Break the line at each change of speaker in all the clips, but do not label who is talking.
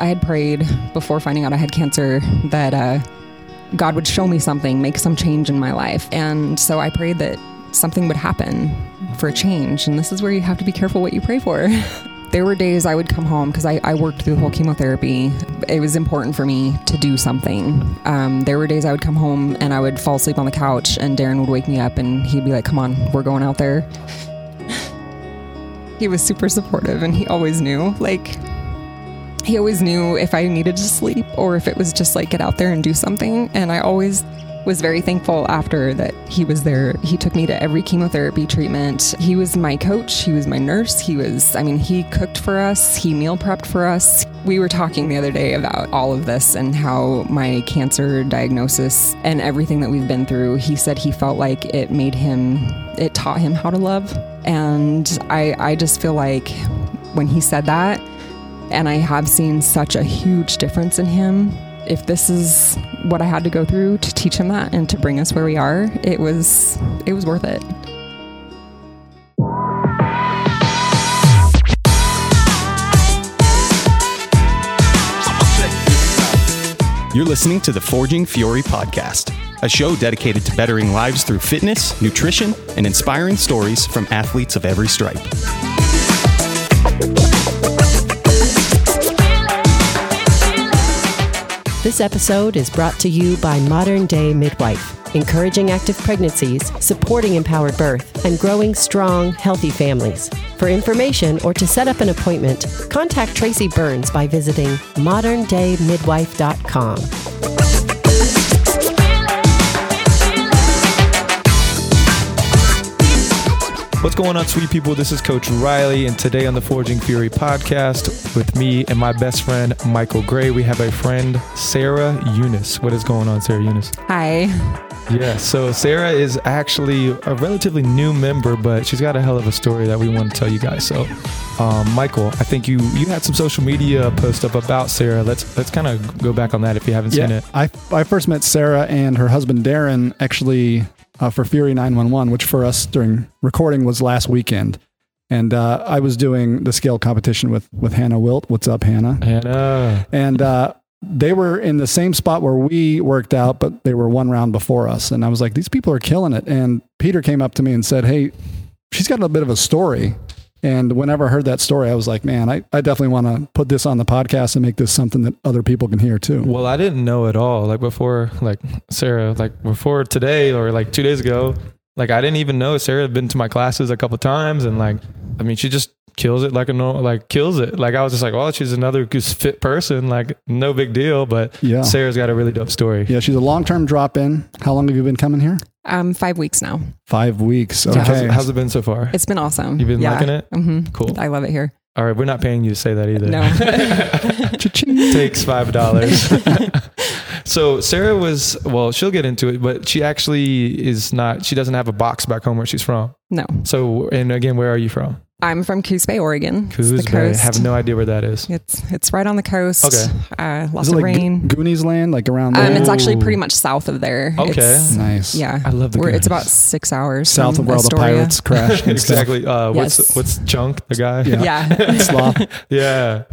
I had prayed before finding out I had cancer that uh, God would show me something, make some change in my life. And so I prayed that something would happen for a change. And this is where you have to be careful what you pray for. there were days I would come home because I, I, worked through the whole chemotherapy. It was important for me to do something. Um, there were days I would come home and I would fall asleep on the couch, and Darren would wake me up and he'd be like, Come on, we're going out there. he was super supportive and he always knew. Like, he always knew if I needed to sleep or if it was just like get out there and do something. And I always was very thankful after that he was there. He took me to every chemotherapy treatment. He was my coach, he was my nurse. He was, I mean, he cooked for us, he meal prepped for us. We were talking the other day about all of this and how my cancer diagnosis and everything that we've been through, he said he felt like it made him, it taught him how to love. And I, I just feel like when he said that, and I have seen such a huge difference in him if this is what I had to go through to teach him that and to bring us where we are, it was it was worth it.
You're listening to the Forging Fury podcast, a show dedicated to bettering lives through fitness, nutrition, and inspiring stories from athletes of every stripe.
This episode is brought to you by Modern Day Midwife, encouraging active pregnancies, supporting empowered birth, and growing strong, healthy families. For information or to set up an appointment, contact Tracy Burns by visiting moderndaymidwife.com.
What's going on, sweet people? This is Coach Riley, and today on the Forging Fury podcast, with me and my best friend Michael Gray, we have a friend Sarah Eunice. What is going on, Sarah Eunice?
Hi.
Yeah, so Sarah is actually a relatively new member, but she's got a hell of a story that we want to tell you guys. So, um, Michael, I think you you had some social media post up about Sarah. Let's let's kind of go back on that if you haven't yeah, seen it.
I I first met Sarah and her husband Darren actually uh, for Fury 911, which for us during recording was last weekend. And uh, I was doing the scale competition with with Hannah Wilt. What's up, Hannah?
Hannah.
And uh, they were in the same spot where we worked out, but they were one round before us. And I was like, these people are killing it. And Peter came up to me and said, Hey, she's got a bit of a story. And whenever I heard that story, I was like, man, I, I definitely want to put this on the podcast and make this something that other people can hear too.
Well, I didn't know at all. Like before, like Sarah, like before today or like two days ago, like I didn't even know Sarah had been to my classes a couple times. And like, I mean, she just kills it like a no, like kills it. Like I was just like, well, she's another just fit person, like no big deal. But yeah. Sarah's got a really dope story.
Yeah, she's a long term drop in. How long have you been coming here?
Um, five weeks now.
Five weeks. Okay.
How's, how's, it been so far?
It's been awesome.
You've been
yeah.
liking it?
Mm-hmm.
Cool.
I love it here.
All right, we're not paying you to say that either.
No.
Takes five dollars. so Sarah was well, she'll get into it, but she actually is not. She doesn't have a box back home where she's from.
No.
So, and again, where are you from?
I'm from Coos Bay, Oregon.
Coos Bay. Have no idea where that is.
It's it's right on the coast.
Okay.
Uh, lots of like rain.
Goonies land, like around there.
Um, it's actually pretty much south of there.
Okay.
It's,
nice.
Yeah.
I love the.
It's about six hours
south of where all the pirates crash.
exactly. Uh,
yes.
What's what's Chunk the guy?
Yeah.
Yeah.
yeah.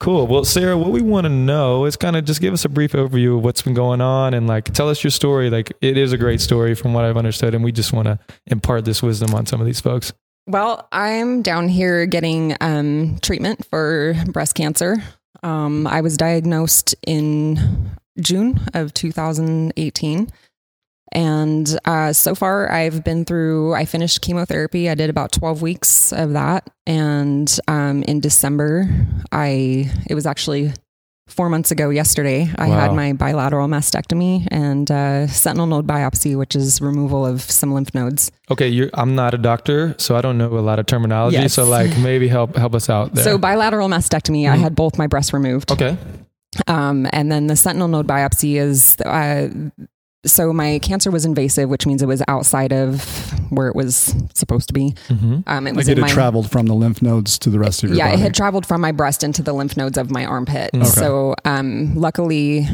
Cool. Well, Sarah, what we want to know is kind of just give us a brief overview of what's been going on and like tell us your story. Like it is a great story from what I've understood, and we just want to impart this wisdom on some of these folks.
Well, I'm down here getting um, treatment for breast cancer. Um, I was diagnosed in June of 2018. And uh, so far, I've been through, I finished chemotherapy. I did about 12 weeks of that. And um, in December, I, it was actually four months ago yesterday, I wow. had my bilateral mastectomy and uh, sentinel node biopsy, which is removal of some lymph nodes.
Okay, I'm not a doctor, so I don't know a lot of terminology. Yes. So, like, maybe help help us out there.
So, bilateral mastectomy, mm-hmm. I had both my breasts removed.
Okay.
Um, and then the sentinel node biopsy is uh, so my cancer was invasive, which means it was outside of where it was supposed to be.
Mm-hmm. Um, it was like it had my, traveled from the lymph nodes to the rest of your
yeah,
body.
it had traveled from my breast into the lymph nodes of my armpit. Okay. So um, luckily,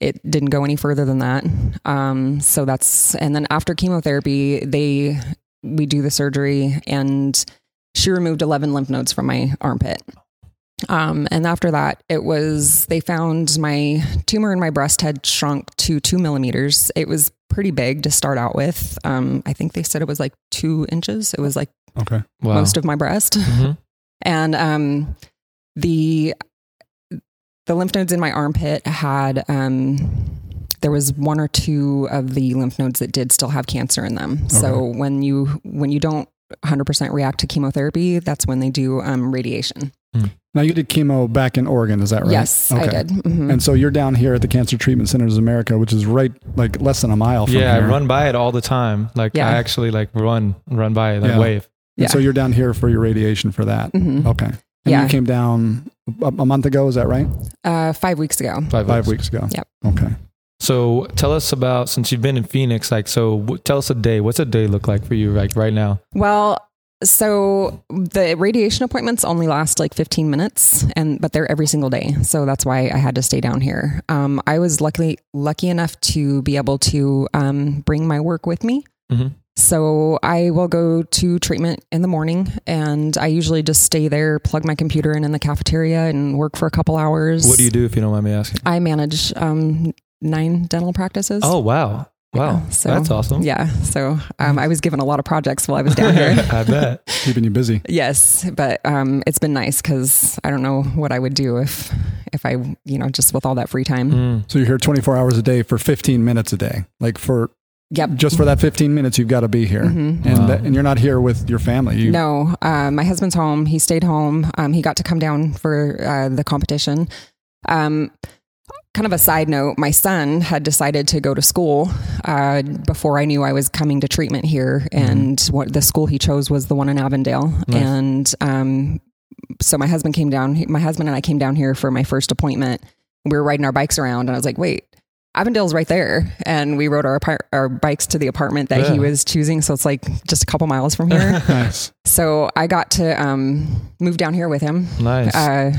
it didn't go any further than that. Um, so that's and then after chemotherapy, they we do the surgery and she removed 11 lymph nodes from my armpit. Um, and after that, it was they found my tumor in my breast had shrunk to two millimeters. It was pretty big to start out with. Um, I think they said it was like two inches. It was like
Okay.
Wow.
most of my breast,
Mhm.
and um, the the lymph nodes in my armpit had um, there was one or two of the lymph nodes that did still have cancer in them. So when you when you don't 100% react to chemotherapy, that's when they do um, radiation.
Now you did chemo back in Oregon, is that right?
Yes, I did. Mhm.
And so you're down here at the Cancer Treatment Centers of America, which is right like less than a mile from
Yeah,
here.
I run by it all the time. Like
Yeah.
I actually like run run by it, like
Yeah.
wave.
And
Yeah.
so you're down here for your radiation for that.
Mhm.
Okay. And
Yeah.
you came down a, a month ago, is that right?
Uh, five weeks ago.
Five,
Five
weeks.
weeks ago.
Yep.
Okay.
So tell us about since you've been in Phoenix. Like, so w- tell us a day. What's a day look like for you, like right now?
Well, so the radiation appointments only last like 15 minutes and but they're every single day. So that's why I had to stay down here. Um, I was luckily lucky enough to be able to um, bring my work with me.
Mhm.
So I will go to treatment in the morning and I usually just stay there, plug my computer in in the cafeteria and work for a couple hours.
What do you do if you don't mind me asking?
I manage um, nine dental practices.
Oh wow, wow,
Yeah, so-
that's awesome.
Yeah. So um, I was given a lot of projects while I was down here.
I bet.
Keeping you busy.
Yes, but um, it's been nice because I don't know what I would do if if I you know just with all that free time.
Mm.
So you're here 24 hours a day for 15 minutes a day. Like for
Yep.
just for that 15 minutes, you've got to be here.
Mhm.
And,
Wow.
that, and you're not here with your family. You,
No, uh, my husband's home. He stayed home. Um, he got to come down for uh, the competition. Um, kind of a side note, my son had decided to go to school uh, before I knew I was coming to treatment here, and what the school he chose was the one in Avondale.
Nice.
And um, so my husband came down. My husband and I came down here for my first appointment. We were riding our bikes around, and I was like, "Wait." Avondale's right there, and we rode our our bikes to the apartment that he was choosing. So it's like just a couple miles from here.
Nice.
So I got to um, move down here with him.
Nice.
Uh,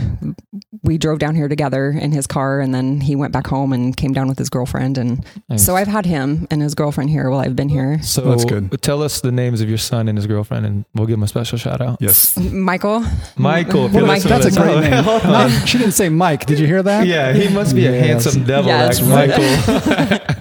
we drove down here together in his car, and then he went back home and came down with his girlfriend. And
Nice.
so I've had him and his girlfriend here while I've been here.
so
That's good.
Tell us the names of your son and his girlfriend, and we'll give him a special shout out.
Yes.
Michael,
Michael.
Well, Mike,
That's a great name. Not- she didn't say Mike. Did you hear that?
Yeah, he must be a handsome devil,
Yes.
like Michael.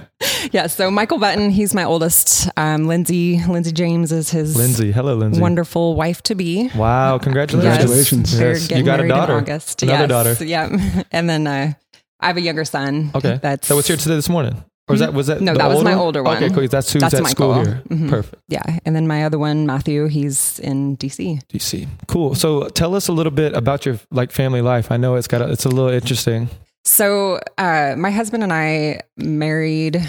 yeah. So Michael Button, he's my oldest. Um, Lindsay, Lindsay James is his
Lindsay. Hello, Lindsay.
wonderful wife to be.
Wow, congratulations.
Congratulations.
They're
Yes, You got a daughter.
August.
Another
Yes.
daughter.
Yeah. And then uh, I have a younger son.
Okay.
That's
That was here today this morning. Or was that was that
No,
the
that was
old
my older one.
Okay, cool. That's who's
That's
at school
Michael.
here.
Mhm.
Perfect.
Yeah. And then my other one, Matthew, he's in DC.
DC. Cool. So tell us a little bit about your like family life. I know it's got a, it's a little interesting.
So, uh, my husband and I married,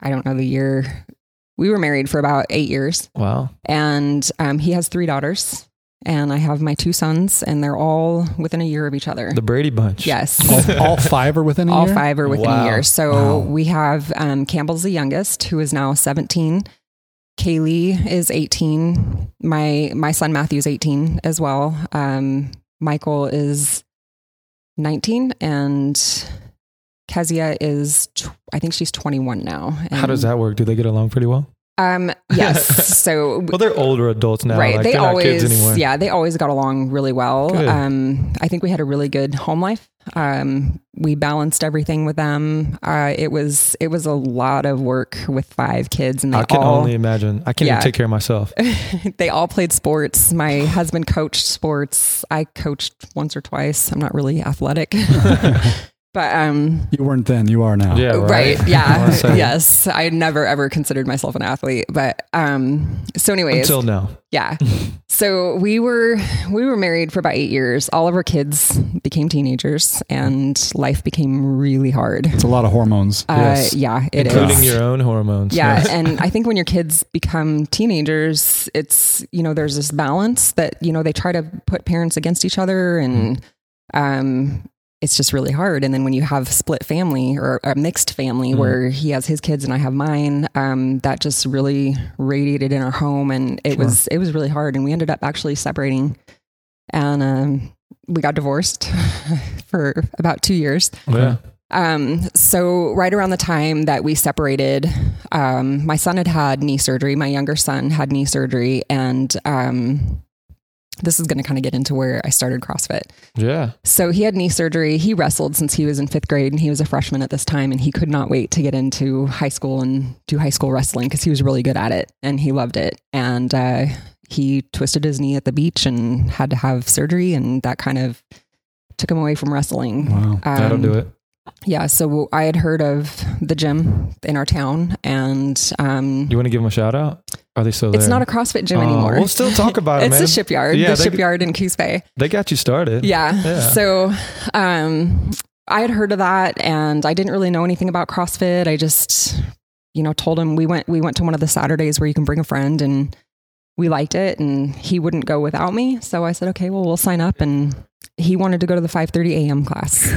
I don't know the year. We were married for about eight years,
Wow.
and um, he has three daughters, and I have my two sons, and they're all within a year of each other.
The Brady Bunch.
yes.
All, all five are within a
All
year?
five are within
Wow.
a year. So
Wow.
we have um, Campbell's the youngest, who is now 17. Kaylee is 18. My my son Matthew's 18 as well. Um, Michael is 19, and Kezia is tw- I think she's 21 now.
How does that work? Do they get along pretty well?
Um, yes. So
Well, they're older adults now.
right
Like,
they always
kids
yeah they always got along really well
Good.
um i think we had a really good home life um we balanced everything with them uh it was it was a lot of work with five kids and they
I can
all
only imagine. I can't
Yeah.
even take care of myself.
they all played sports my husband coached sports i coached once or twice i'm not really athletic but um
You weren't then. You are now.
Yeah. Right.
Right. Yeah.
Well
yes. I never ever considered myself an athlete, but um. So, anyways,
Until now.
yeah. so we were we were married for about eight years. All of our kids became teenagers, and life became really hard.
It's a lot of hormones.
Uh,
Yes.
yeah, it is.
Including your own hormones.
Yeah,
Yes.
and I think when your kids become teenagers, it's you know there's this balance that you know they try to put parents against each other, and um, it's just really hard. And then when you have split family or a mixed family
Mhm.
where he has his kids and I have mine, um, that just really radiated in our home, and it
Sure.
was it was really hard. And we ended up actually separating, and um, we got divorced for about two years.
Yeah.
Um, so right around the time that we separated, um, my son had had knee surgery. My younger son had knee surgery, and um, this is going to kind of get into where I started CrossFit.
Yeah.
So he had knee surgery. He wrestled since he was in fifth grade and he was a freshman at this time. And he could not wait to get into high school and do high school wrestling because he was really good at it and he loved it. And uh, he twisted his knee at the beach and had to have surgery. And that kind of took him away from wrestling.
Wow.
That'll
Um,
do it.
Yeah. So I had heard of the gym in our town and um,
You want to give him a shout out? Are they still there?
it's not a CrossFit gym
Oh,
anymore.
We'll still talk about it,
it's
man.
the shipyard,
Yeah,
the
they-
shipyard in Coos Bay.
They got you started.
Yeah.
Yeah.
So, um, I had heard of that and I didn't really know anything about CrossFit. I just, you know, told him we went, we went to one of the Saturdays where you can bring a friend and we liked it and he wouldn't go without me. So I said, okay, well, we'll sign up. And he wanted to go to the 5.30 a.m. class.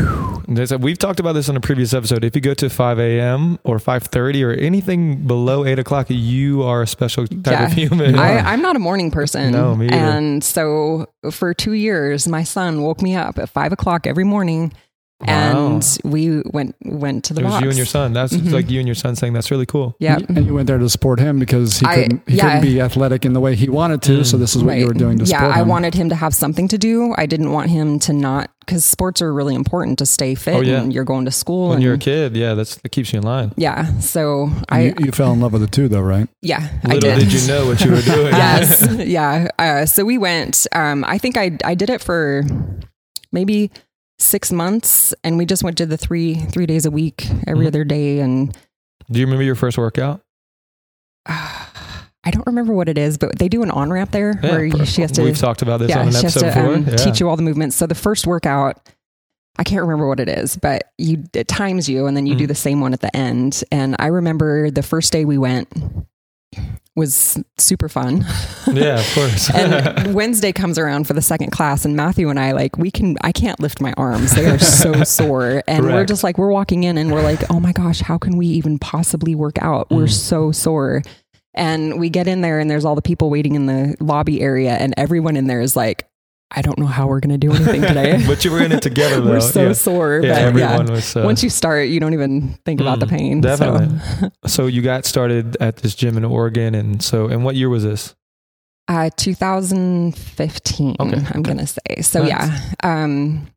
We've talked about this on a previous episode. If you go to 5 a.m. or 5:30 or anything below 8 o'clock, you are a special type
Yeah.
of human.
I, I'm not a morning person.
No, me either.
And so for two years, my son woke me up at five o'clock every morning and we went, went to the
it was
box.
you and your son. That's
Mhm.
like you and your son saying that's really cool.
Yeah.
And, and you went there to support him because he
I-
couldn't he
yeah.
couldn't be athletic in the way he wanted to.
Mm.
So this is what you were doing to
yeah,
support
I
him.
wanted him to have something to do. I didn't want him to not because sports are really important to stay fit.
Oh, yeah.
and you're going to school
When
and
you're a kid, yeah, that's that keeps you in line.
yeah. So
And
I
you, you fell in love with it too, though, right?
yeah I did.
did. you know what you were doing.
yes, yeah. Uh, so we went. Um, I think I I did it for maybe six months, and we just went to the three three days a week, every
Mhm.
other day, and.
Do you remember your first workout?
I don't remember what it is, but they do an on ramp there where you, she has to
We've talked about this
yeah,
on an
she has
episode
to um,
yeah.
teach you all the movements. So the first workout, I can't remember what it is, but you it times you, and then you do
Mhm.
the same one at the end. And I remember the first day we went was super fun.
yeah, of course.
and Wednesday comes around for the second class, and Matthew and I like we can I can't lift my arms; they are so sore, and we're just like we're walking in, and we're like, oh my gosh, how can we even possibly work out? We're
Mm.
so sore. And we get in there, and there's all the people waiting in the lobby area, and everyone in there is like, I don't know how we're going to do anything today.
but you were in it together though.
we're so
yeah.
sore.
Yeah,
but
everyone
yeah,
was. Uh,
once you start, you don't even think about the
Mm,
pain.
definitely.
So,
so you got started at this gym in Oregon, and so and what year was this?
uh, 2015,
Okay,
I'm going to say. So,
Nice.
yeah. Um,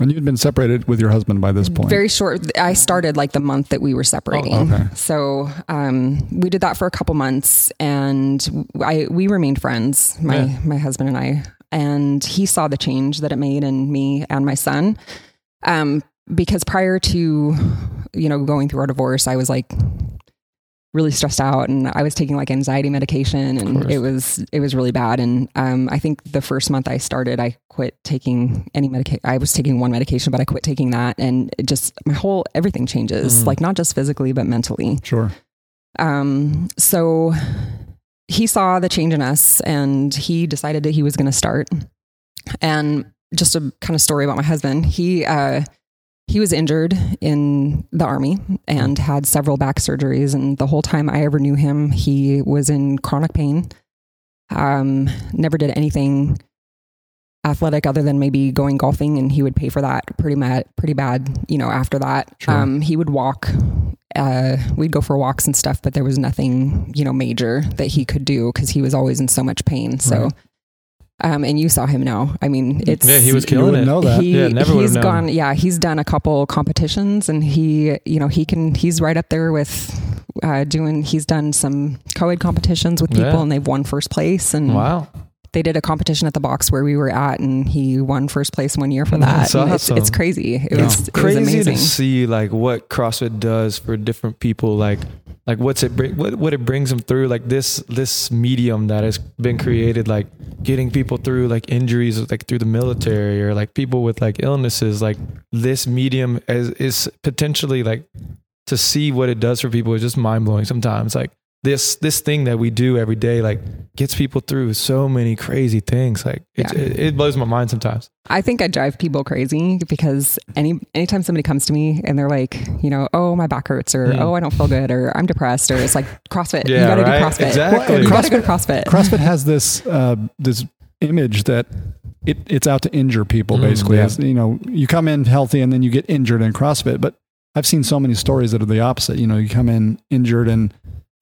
And you'd been separated with your husband by this point.
Very short. I started like the month that we were separating.
Oh, okay.
So um, we did that for a couple months, and I we remained friends, my
Yeah.
my husband and I. And he saw the change that it made in me and my son. Um, because prior to you know going through our divorce, I was like really stressed out and I was taking like anxiety medication and it was it was really bad and um, I think the first month I started I quit taking any medication I was taking one medication but I quit taking that and it just my whole everything changes
Mm.
like not just physically but mentally
Sure.
um, so he saw the change in us and he decided that he was going to start. And just a kind of story about my husband. He, uh, he was injured in the army and had several back surgeries. And the whole time I ever knew him, he was in chronic pain. Um, never did anything athletic other than maybe going golfing and he would pay for that pretty mad, pretty bad, you know, after that.
Sure.
Um, he would walk uh, we'd go for walks and stuff, but there was nothing, you know, major that he could do because he was always in so much pain. So,
Right.
um, and you saw him now. I mean, it's
Yeah, he was killing
wouldn't
it.
know that.
He,
Yeah, never would've
he's
known.
gone. Yeah, he's done a couple competitions, and he, you know, he can. He's right up there with uh, doing. He's done some co-ed competitions with people,
Yeah.
and they've won first place. And
Wow.
They did a competition at the box where we were at, and he won first place one year for mm-hmm. that.
That's
And it's, it's crazy. It
Yeah.
was,
It's
it was
crazy
amazing.
to see like what CrossFit does for different people. Like, like what's it bring, what what it brings them through. Like this this medium that has been created, like getting people through like injuries, like through the military or like people with like illnesses. Like this medium is is potentially like to see what it does for people is just mind blowing. Sometimes like. This this thing that we do every day like gets people through so many crazy things like it's,
Yeah.
it, it blows my mind sometimes
I think I drive people crazy because any anytime somebody comes to me and they're like, you know, oh my back hurts or
Mm.
oh I don't feel good or I'm depressed or it's like CrossFit. you gotta
right?
do CrossFit.
Exactly.
You gotta go CrossFit.
CrossFit has this uh, this image that it, it's out to injure people.
Mm,
Basically,
yeah.
You know, you come in healthy and then you get injured in CrossFit. But I've seen so many stories that are the opposite. You know, you come in injured and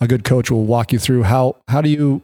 a good coach will walk you through how how do you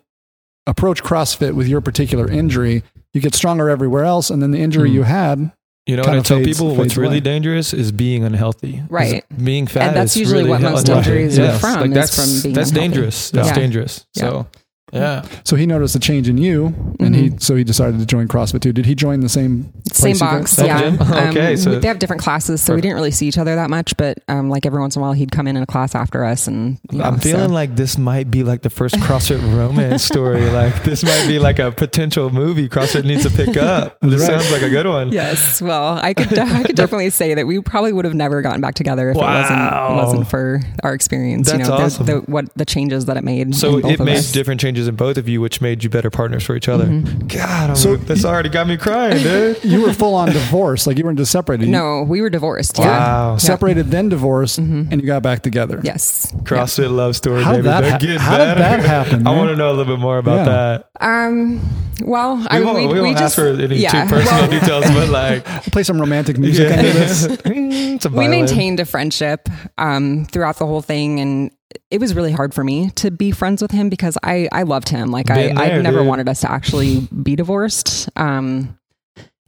approach CrossFit with your particular injury, you get stronger everywhere else, and then the injury
Mm.
you had.
You know what I tell
fades-
people? What's
fades
really dangerous is being unhealthy.
Right.
Being fat.
And that's
is
usually
really
what most
unhealthy.
injuries are
Yes.
from,
Like
is
that's
from being
that's
unhealthy.
dangerous. That's
Yeah.
dangerous.
Yeah.
So yeah.
So he noticed a change in you, and he
Mhm.
so he decided to join CrossFit too. Did he join the same
Same box,
guys-
yeah.
gym?
Um,
Okay, so-
they have different classes, so we didn't really see each other that much. But um, like every once in a while, he'd come in in a class after us, and you know,
I'm feeling
so-
like this might be like the first CrossFit romance story. Like this might be like a potential movie CrossFit needs to pick up. This
Right.
sounds like a good one.
Yes, well, I could I could definitely say that we probably would have never gotten back together if
Wow.
it wasn't wasn't for our experience.
That's
you know, the-
awesome.
the, what the changes that it made.
So
in both
it
of
made
us.
different changes in both of you, which made you better partners for each other.
Mm-hmm.
God, I'm,
So-
this already got me crying, dude.
You were full on divorce, like you weren't just separated.
No, we were divorced.
Wow.
Yeah.
separated then divorced,
Mhm.
and you got back together.
Yes.
CrossFit love story,
How
baby.
that ha- how did that happen,
I want to know a little bit more about
Yeah.
that.
Um. Well, I
We won't,
we,
we
we
won't
just
ask for any
yeah.
too personal
Well,
details, but like,
Play some romantic music under this.
We maintained a friendship um, throughout the whole thing and it was really hard for me to be friends with him because i i loved him. Like i
there,
i never
dude.
wanted us to actually be divorced. Um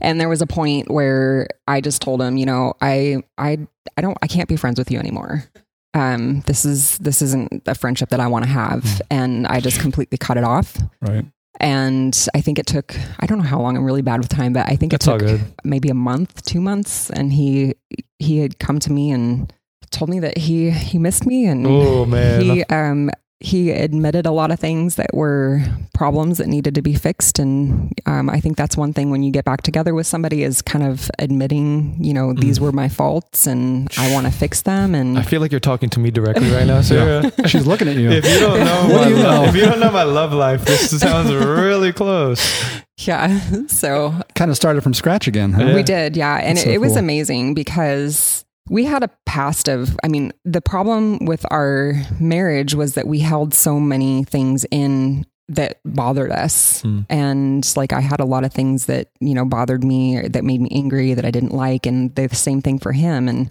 and there was a point where i just told him you know i i i don't i can't be friends with you anymore. Um this is this isn't a friendship that i want to have.
Mm.
and i just completely cut it off.
Right.
and i think it took i don't know how long i'm really bad with time but i think
That's
it took maybe a month, two months, and he he had come to me and told me that he he missed me and
Oh man,
he um he admitted a lot of things that were problems that needed to be fixed and um, i think that's one thing when you get back together with somebody is kind of admitting you know these
Mm.
were my faults and i want to fix them and
I feel like you're talking to me directly right now, Sarah.
She's looking at you.
If you don't know,
What
my
do you know?
if you don't know my love life, this sounds really close.
yeah so
kind of started from scratch again. Huh?
Yeah.
We did, yeah. And
That's
it,
so
it was
cool.
amazing because we had a past of, I mean, the problem with our marriage was that we held so many things in that bothered us.
Hmm.
And like I had a lot of things that, you know, bothered me or that made me angry that I didn't like. And the same thing for him. And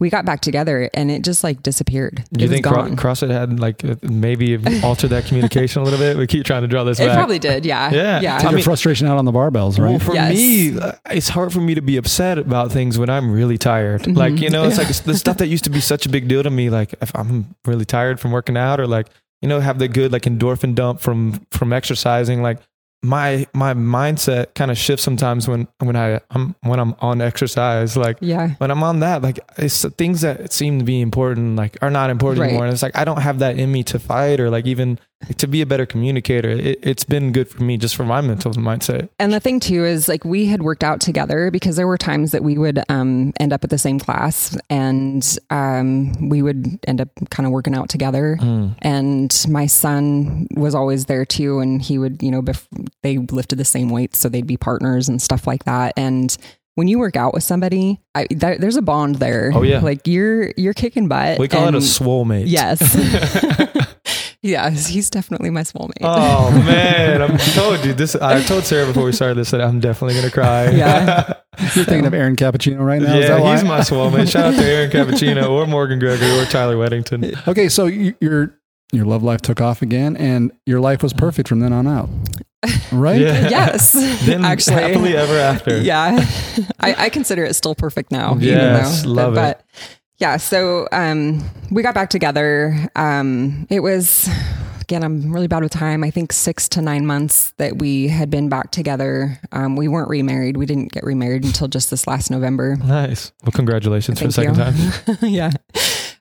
we got back together and it just like disappeared.
Do you
it
think Cro-
gone.
CrossFit had like uh, maybe altered that communication a little bit? We keep trying to draw this
it
back.
probably did, yeah.
Yeah.
Yeah.
Take
I
your
mean-
frustration out on the barbells, right?
Well, for
Yes.
me, uh, it's hard for me to be upset about things when I'm really tired.
Mhm.
Like, you know, it's like the stuff that used to be such a big deal to me. Like, if I'm really tired from working out or like, you know, have the good like endorphin dump from from exercising. Like, my my mindset kind of shifts sometimes when when I I'm when I'm on exercise. Like,
yeah.
when I'm on that, like it's things that seem to be important, like are not important
Right.
anymore. And it's like I don't have that in me to fight or like even to be a better communicator. It, it's been good for me just for my mental mindset.
And the thing too is like we had worked out together because there were times that we would um, end up at the same class and um, we would end up kind of working out together. And my son was always there too, and he would, you know, bef- they lifted the same weights, so they'd be partners and stuff like that. And when you work out with somebody, I, that, there's a bond there.
Oh, yeah.
like you're you're kicking butt.
We call it a
and-
swole mate.
Yes. yes, he's definitely my soulmate.
Oh man, I'm told you this. I told Sarah before we started this that I'm definitely gonna cry.
Yeah.
You're thinking of Aaron Cappuccino right now. Is that
yeah,
why?
he's my swole mate. Shout out to Aaron Cappuccino or Morgan Gregory or Tyler Weddington.
Okay, so your your love life took off again, and your life was perfect from then on out, right?
Yeah.
yes,
Then
actually,
happily ever after.
yeah, I, I consider it still perfect now.
Yes,
even though,
love
but, but yeah, so um, we got back together. Um, it was again, I'm really bad with time. I think six to nine months that we had been back together. Um, we weren't remarried. We didn't get remarried until just this last November.
Nice. Well, congratulations for the second time.
yeah.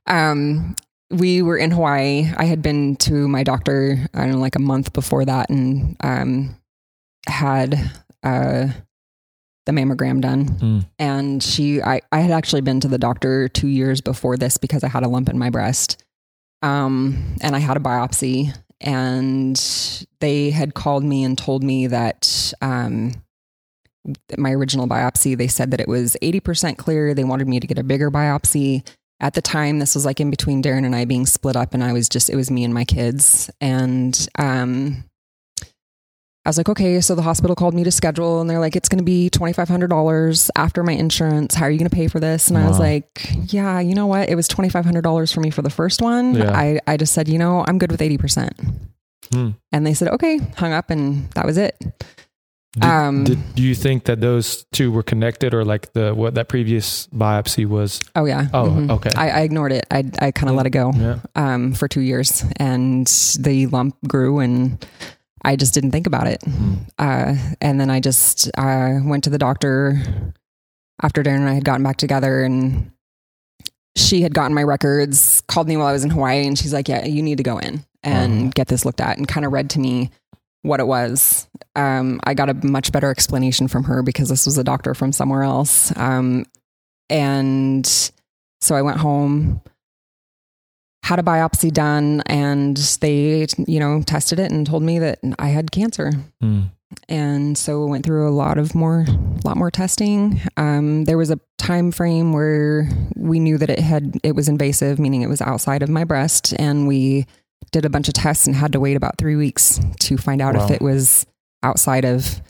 Um, we were in Hawaii. I had been to my doctor, I don't know, like a month before that and um, had uh, the mammogram done.
Mm.
And she, I, I had actually been to the doctor two years before this because I had a lump in my breast. Um, and I had a biopsy. And they had called me and told me that um, my original biopsy, they said that it was 80% clear. They wanted me to get a bigger biopsy. At the time, this was like in between Darren and I being split up, and I was just, it was me and my kids. And um, I was like, okay. So the hospital called me to schedule, and they're like, it's going to be $2,500 after my insurance. How are you going to pay for this? And I was like, yeah, you know what? It was $2,500 for me for the first one.
Yeah.
I, I just said, you know, I'm good with 80%.
Hmm.
And they said, okay, hung up, and that was it.
Did,
Um,
did you think that those two were connected, or like the what that previous biopsy was?
Oh, yeah.
Oh,
Mhm.
okay.
I, I ignored it. I, I kind of let it go
Yeah.
um, for two years, and the lump grew, and I just didn't think about it.
Mm.
Uh, and then I just uh, went to the doctor after Darren and I had gotten back together, and she had gotten my records, called me while I was in Hawaii, and she's like, "Yeah, you need to go in and
Uh-huh.
get this looked at," and kind of read to me what it was. Um, I got a much better explanation from her because this was a doctor from somewhere else, um, and so I went home. Had a biopsy done, and they, you know, tested it and told me that I had cancer
Mm.
and so we went through a lot of more lot more testing um, there was a time frame where we knew that it had it was invasive meaning it was outside of my breast and we did a bunch of tests and had to wait about three weeks to find out
Wow.
if it was outside of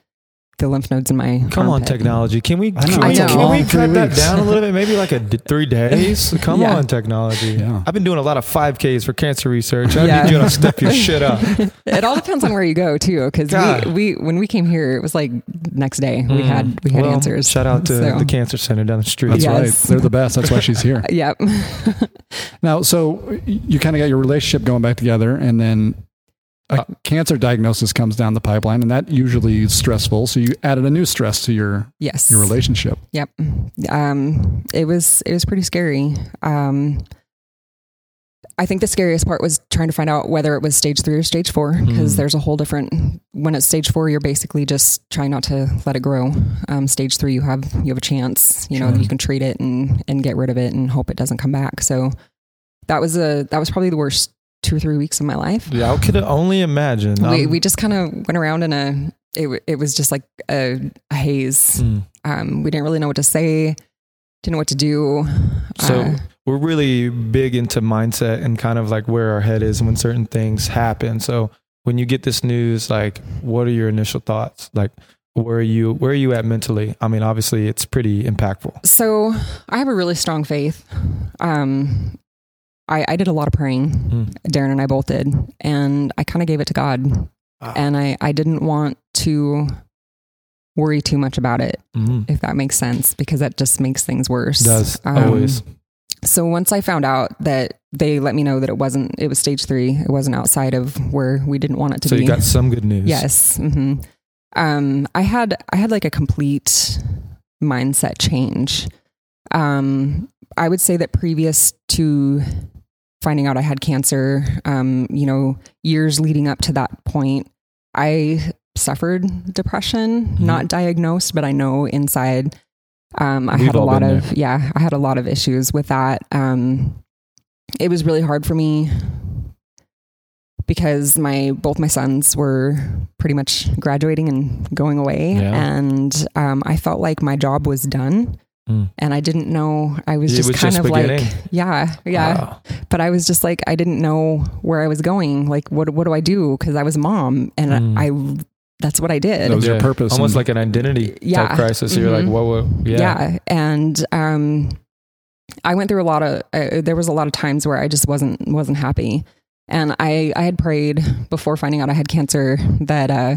the lymph nodes in my
Come on,
armpit.
technology. Can we
I know,
can we,
it's
can we cut that down a little bit? Maybe like a d- three days. Come
Yeah.
on, technology.
Yeah.
I've been doing a lot of 5Ks for cancer research. I
Yeah.
need you to step your shit up.
it all depends on where you go too because
God.
we, we when we came here it was like next day we
Mm.
had we had
Well,
answers
Shout out to
So-
the cancer center down the street.
That's
Yes.
right. They're the best. That's why she's here.
yep
Now, so you kind of got your relationship going back together, and then a
Uh,
cancer diagnosis comes down the pipeline, and that usually is stressful. So you added a new stress to your
yes
your relationship.
Yep. Um, it was it was pretty scary. Um, I think the scariest part was trying to find out whether it was stage three or stage four because
Mm.
there's a whole different. When it's stage four, you're basically just trying not to let it grow. Um, stage three, you have you have a chance. You know,
Sure.
you can treat it and and get rid of it and hope it doesn't come back. So that was a that was probably the worst two or three weeks of my life.
Yeah, I could only imagine.
we
Um,
we just kind of went around in a it it was just like a, a haze
mm.
um, we didn't really know what to say, didn't know what to do.
So
Uh,
we're really big into mindset and kind of like where our head is when certain things happen. So when you get this news, like, what are your initial thoughts? Like, where are you? Where are you at mentally? I mean, obviously, it's pretty impactful.
so I have a really strong faith. Um, I, I did a lot of praying.
Mm.
Darren and I both did, and I kind of gave it to God.
Ah.
And I, I didn't want to worry too much about it,
Mhm.
if that makes sense, because that just makes things worse.
Does
Um,
always.
So once I found out that they let me know that it wasn't, it was stage three. It wasn't outside of where we didn't want it to
So
be.
you got some good news.
Yes. hmm Um, I had I had like a complete mindset change. Um, I would say that previous to finding out I had cancer, um, you know, years leading up to that point, I suffered depression,
Mhm.
not diagnosed, but I know inside. Um, I
We've
had a lot of yeah, I had a lot of issues with that. Um, it was really hard for me because my both my sons were pretty much graduating and going away
Yeah.
and um, i felt like my job was done
Mm.
and i didn't know i was
It
just
was
kind
just
of
beginning.
like yeah yeah
Wow.
but i was just like i didn't know where i was going like what what do i do because i was a mom and
Mm.
I that's what i did
That was your purpose.
Almost like an identity
Yeah.
type crisis. You're like,
whoa,
what? what yeah.
yeah. and um i went through a lot of uh, there was a lot of times where i just wasn't wasn't happy and i i had prayed before finding out i had cancer that uh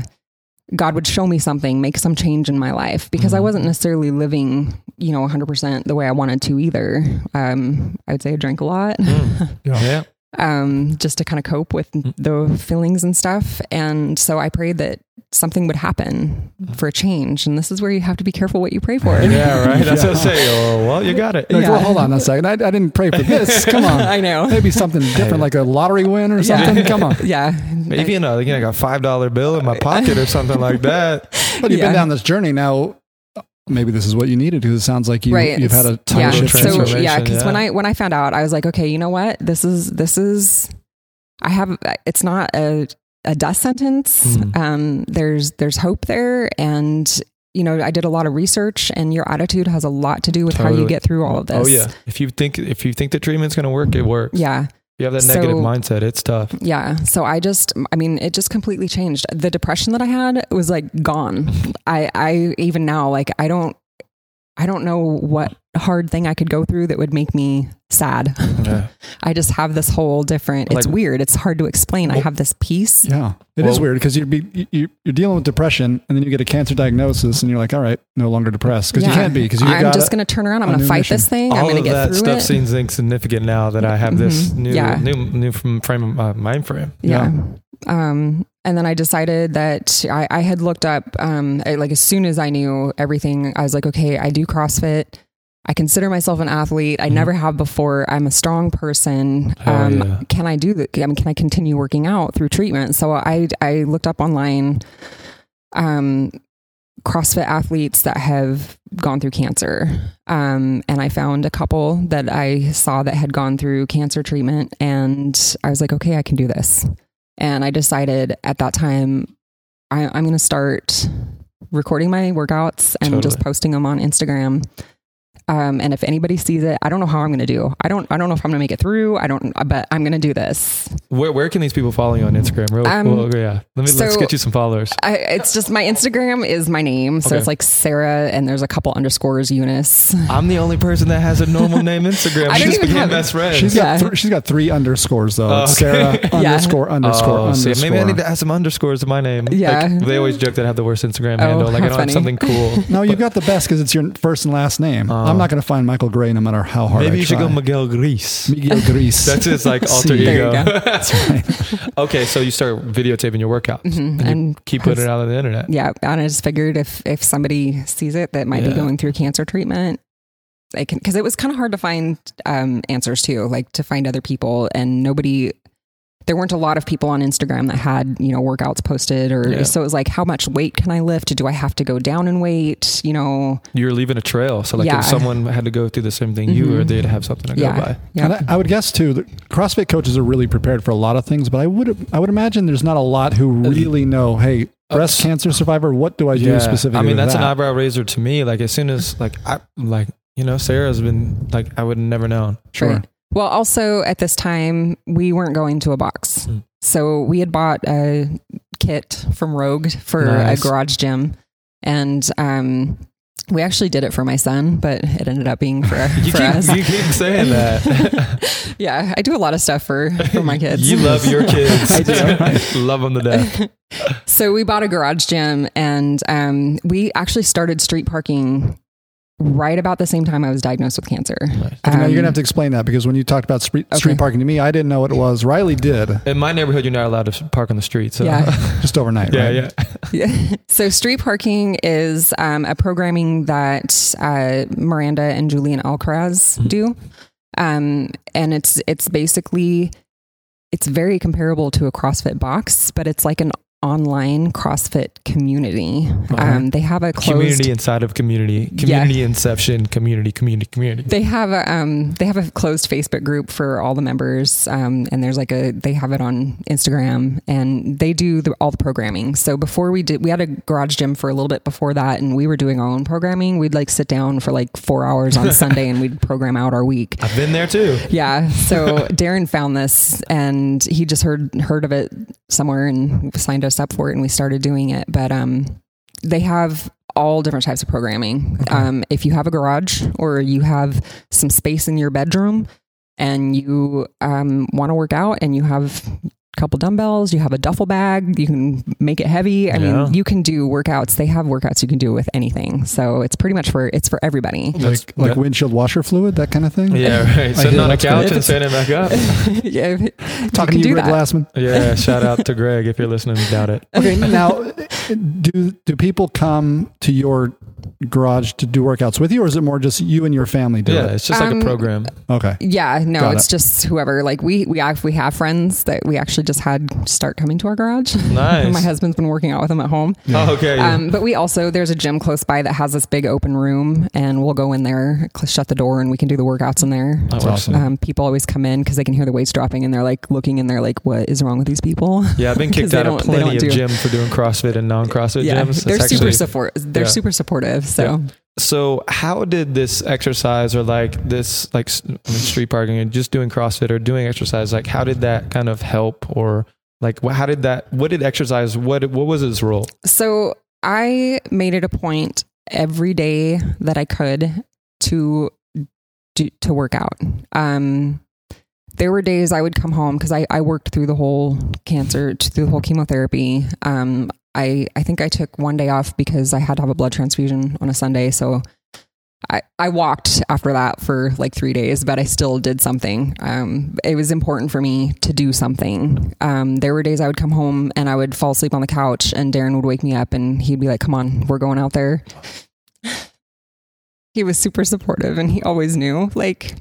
god would show me something make some change in my life because i
Mhm.
wasn't necessarily living you know 100% the way i wanted to either um i would say i drank a lot
Mm. yeah.
um, just to kind of cope with
Mm.
the feelings and stuff. And so I prayed that something would happen for a change. And this is where you have to be careful what you pray for.
Yeah, right. That's what I
Yeah.
say. Oh, well, you got it.
Like,
Yeah.
well, hold on a second. I, I didn't pray for this. Come on.
I know.
Maybe something different, like a lottery win or
Yeah.
something. Come on.
Yeah.
Maybe you know, like, I got a five dollar bill in my pocket or something like that.
But you've
Yeah.
been down this journey now. Maybe this is what you needed because it sounds like you,
right.
you've had a time
yeah.
shift.
So yeah, because when. I when I found out, I was like, okay, you know what? This is this is. I have. It's not a a death sentence.
Mhm.
Um. There's there's hope there, and you know, I did a lot of research, and your attitude has a lot to do with how you get through all of this.
Oh yeah. If you think if you think the treatment's gonna work, it works.
Yeah.
If you have that
So-
negative mindset, it's tough.
Yeah. So I just, I mean, it just completely changed. The depression that I had was like gone. I, I even now, like, I don't, I don't know what hard thing I could go through that would make me sad.
Yeah.
I just have this whole different. It's weird. It's hard to explain. I have this peace.
Yeah, it is
Well-
weird because you're, be, you, you're dealing with depression, and then you get a cancer diagnosis, and you're like, all right, no longer depressed because you can't be because
I'm
got
just going to turn around. I'm going to fight
mission.
this thing. I'm
All
going to
of
get
that
through
stuff
it.
seems insignificant now that I have this
Mhm.
new,
Yeah.
new, new from frame, uh, mind frame.
yeah. Um, and then I decided that I, I had looked up, um, I- like as soon as I knew everything, I was like, okay, I do CrossFit. I consider myself an athlete. I
Mhm.
never have before. I'm a strong person. Um,
yeah.
Can I do that? I mean, can I continue working out through treatment? So I, I looked up online, um, CrossFit athletes that have gone through cancer. Um, and I found a couple that I saw that had gone through cancer treatment. And I was like, okay, I can do this. And I decided at that time, I, I'm going to start recording my workouts and just posting them on Instagram. Um, and if anybody sees it, I don't know how I'm going to do. I don't. I don't know if I'm going to make it through. I don't. But I'm going to do this.
Where, where can these people follow you on Instagram? Real,
Um,
well, yeah. Let me let's get you some followers.
I, it's just my Instagram is my name, so
Okay.
it's like Sarah, and there's a couple underscores Eunice.
I'm the only person that has a normal name Instagram.
I
we
don't
just
even
became
have-
best friends.
She's
Yeah.
got th- she's got three underscores though.
Oh, okay.
Sarah
Yeah.
underscore underscore
Oh, see,
underscore.
maybe I need to add some underscores to my name.
Yeah.
Like, they always joke that I have the worst Instagram
Oh,
handle. Like I
how
don't
funny.
have something cool.
no, you got the best because it's your first and last name.
Oh.
I'm not going to find Michael Gray no matter how hard
Maybe
I
you should go Miguel Gris.
Miguel Gris.
That's his like alter ego.
That's right.
okay, so you start videotaping your workouts
Mhm.
and, you
And
keep putting it out on the internet.
Yeah, and I just figured if if somebody sees it that might
Yeah.
be going through cancer treatment, I can because it was kind of hard to find um, answers too, like to find other people, and nobody. There weren't a lot of people on Instagram that had you know workouts posted, or
Yeah.
so it was like, how much weight can I lift? Do I have to go down in weight? You know,
You're leaving a trail. So like
Yeah.
if someone had to go through the same thing you were,
Mhm.
they'd have something to
yeah,
go by.
yeah.
And I, I would guess too that CrossFit coaches are really prepared for a lot of things, but I would I would imagine there's not a lot who really know. Hey, breast cancer survivor, what do I do specifically?
I mean,
with
that's an eyebrow raiser to me. Like as soon as like I like you know Sarah's been like I would have never known.
Sure.
Right. Well, also at this time, we weren't going to a box.
Mm.
So we had bought a kit from Rogue for
Nice.
a garage gym. And um, we actually did it for my son, but it ended up being for,
You
for
keep,
us.
you keep saying that.
yeah, I do a lot of stuff for, for my kids.
you love your kids.
I do.
love them to death.
so we bought a garage gym and um, we actually started street parking right about the same time I was diagnosed with cancer.
Okay, now
Um,
you're gonna have to explain that because when you talked about street, street parking to me, I didn't know what it was. Riley did
In my neighborhood, you're not allowed to park on the street. So
Yeah.
just overnight.
yeah,
right?
yeah.
Yeah. So, street parking is um, a programming that uh, Miranda and Julian Alcaraz
Mhm.
do, um, and it's it's basically it's very comparable to a CrossFit box, but it's like an online CrossFit community. Um, they have a closed.
Community inside of community. Community inception. Community. Community. Community.
They have a um, they have a closed Facebook group for all the members, um, and there's like a they have it on Instagram, and they do the, all the programming. So before we did, we had a garage gym for a little bit before that, and we were doing our own programming. We'd like sit down for like four hours on Sunday, and we'd program out our week.
I've been there too.
Yeah. So Darren found this, and he just heard heard of it somewhere, and signed us up for it, and we started doing it. But um, they have all different types of programming. Um, if you have a garage or you have some space in your bedroom and you um, want to work out and you have couple dumbbells, you have a duffel bag, you can make it heavy. I
Yeah.
mean, you can do workouts. They have workouts you can do with anything. So it's pretty much for it's for everybody.
That's-
Like like windshield washer fluid, that kind of thing.
Yeah, right.
I
Sitting on a couch
good.
and standing back up.
yeah,
Talking
can
to you, Greg. Glassman.
Yeah, shout out to Greg if you're listening. Doubt it.
Okay, now do do people come to your garage to do workouts with you, or is it more just you and your family do
Yeah,
it?
it's just like
Um,
a program.
Okay,
Yeah, no,
Got
it's
it.
just whoever. Like we we have we have friends that we actually just had start coming to our garage.
Nice.
My husband's been working out with him at home.
Oh, okay.
Um, but we also there's a gym close by that has this big open room, and we'll go in there, cl- shut the door, and we can do the workouts in there.
That's awesome.
Um, people always come in because they can hear the weights dropping, and they're like looking, in they're like, "What is wrong with these people?"
Yeah, I've been kicked out of plenty of
don't
gym for doing CrossFit and non-CrossFit
yeah,
gyms.
they're
It's
super
actually-
support. They're
yeah.
super supportive. So
Yeah. So, how did this exercise, or like this, like street parking, and just doing CrossFit or doing exercise, like how did that kind of help, or like how did that? What did exercise? What what was its role?
So I made it a point every day that I could to do, to work out. Um, there were days I would come home because I, I worked through the whole cancer, through the whole chemotherapy. Um, I, I think I took one day off because I had to have a blood transfusion on a Sunday. So I, I walked after that for like three days, but I still did something. Um, it was important for me to do something. Um, there were days I would come home and I would fall asleep on the couch, and Darren would wake me up and he'd be like, Come on, we're going out there. he was super supportive and he always knew. Like,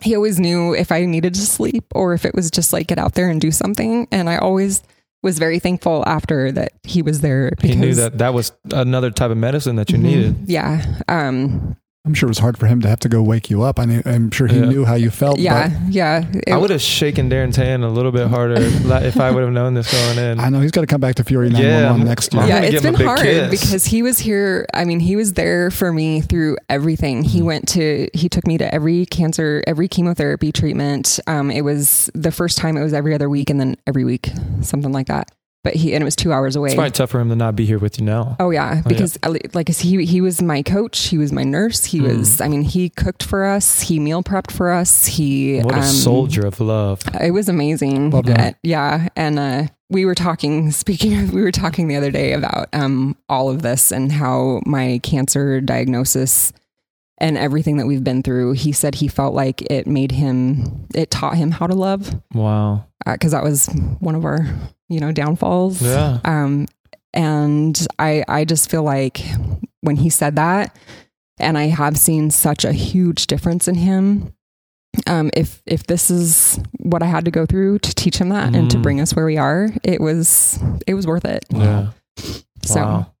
he always knew if I needed to sleep or if it was just like get out there and do something. And I always was very thankful after that he was there.
He knew that that was another type of medicine that you
Mhm.
needed.
Yeah. Um,
I'm sure it was hard for him to have to go wake you up. I knew, I'm sure he
Yeah.
knew how you felt.
yeah. Yeah. It-
I would have shaken Darren's hand a little bit harder if I would have known this going in.
I know he's got to come back to Fury 911
I'm-
next year.
Yeah,
gonna
it's
give him
been hard
kiss.
because he was here. I mean, he was there for me through everything. He went to, he took me to every cancer, every chemotherapy treatment. Um, it was the first time it was every other week and then every week, something like that. But he, and it was two hours away.
It's probably tough for him to not be here with you now.
Oh yeah, because uh, like he he was my coach, he was my nurse, he
Mm.
was. I mean, he cooked for us, he meal prepped for us. He
What a
um,
soldier of love.
It was amazing. Uh, yeah, and uh, we were talking. Speaking of, we were talking the other day about um all of this and how my cancer diagnosis and everything that we've been through. He said he felt like it made him, it taught him how to love
Wow.
because that was one of our you know downfalls.
Yeah.
Um, and I I just feel like when he said that, and I have seen such a huge difference in him. Um, if if this is what I had to go through to teach him that and to
Mm.
bring us where we are, it was it was worth it.
Yeah.
So
Wow.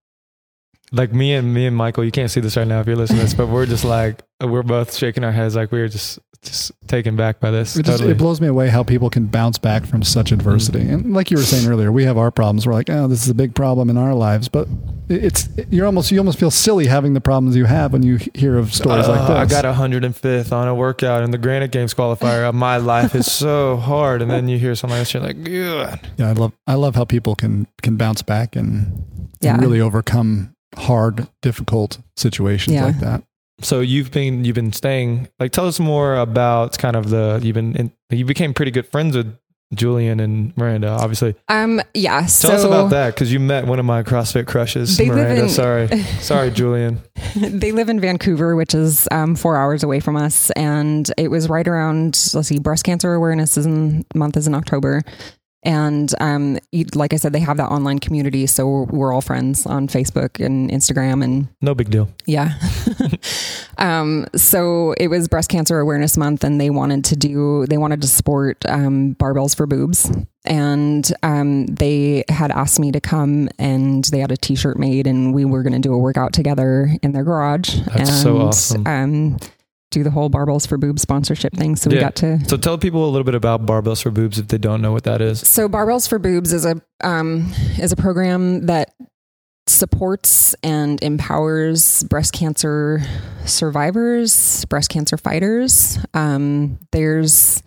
Like me and me and Michael, you can't see this right now if you're listening to this, but we're just like we're both shaking our heads like we were just just taken back by this.
It, just,
totally.
it blows me away how people can bounce back from such adversity. And like you were saying earlier, we have our problems. We're like, oh, this is a big problem in our lives. But it's you're almost you almost feel silly having the problems you have when you hear of stories like
Uh,
this.
I got 105th on a workout in the Granite Games qualifier. My life is so hard, and then you hear something else, you're like, "God."
yeah, I love I love how people can can bounce back and,
Yeah.
and really overcome hard, difficult situations
Yeah.
like that.
So you've been you've been staying. Like, tell us more about kind of the you've been in, you became pretty good friends with Julian and Miranda. Obviously,
um yeah.
tell
so
us about that because you met one of my CrossFit crushes, Miranda.
in-
sorry, sorry, Julian.
they live in Vancouver, which is um, four hours away from us, and it was right around. Let's see, breast cancer awareness is in, month is in October, and um, you- like I said, they have that online community, so we're, we're all friends on Facebook and Instagram, and
No big deal.
yeah. um, so it was breast cancer awareness month and they wanted to do, they wanted to support, um, barbells for boobs. And, um, they had asked me to come and they had a t-shirt made and we were going to do a workout together in their garage.
That's
and,
so awesome.
Do the whole barbells for boobs sponsorship thing. So we
Yeah.
got to,
So tell people a little bit about barbells for boobs if they don't know what that is.
So Barbells for Boobs is a um, is a program that supports and empowers breast cancer survivors, breast cancer fighters. Um, there's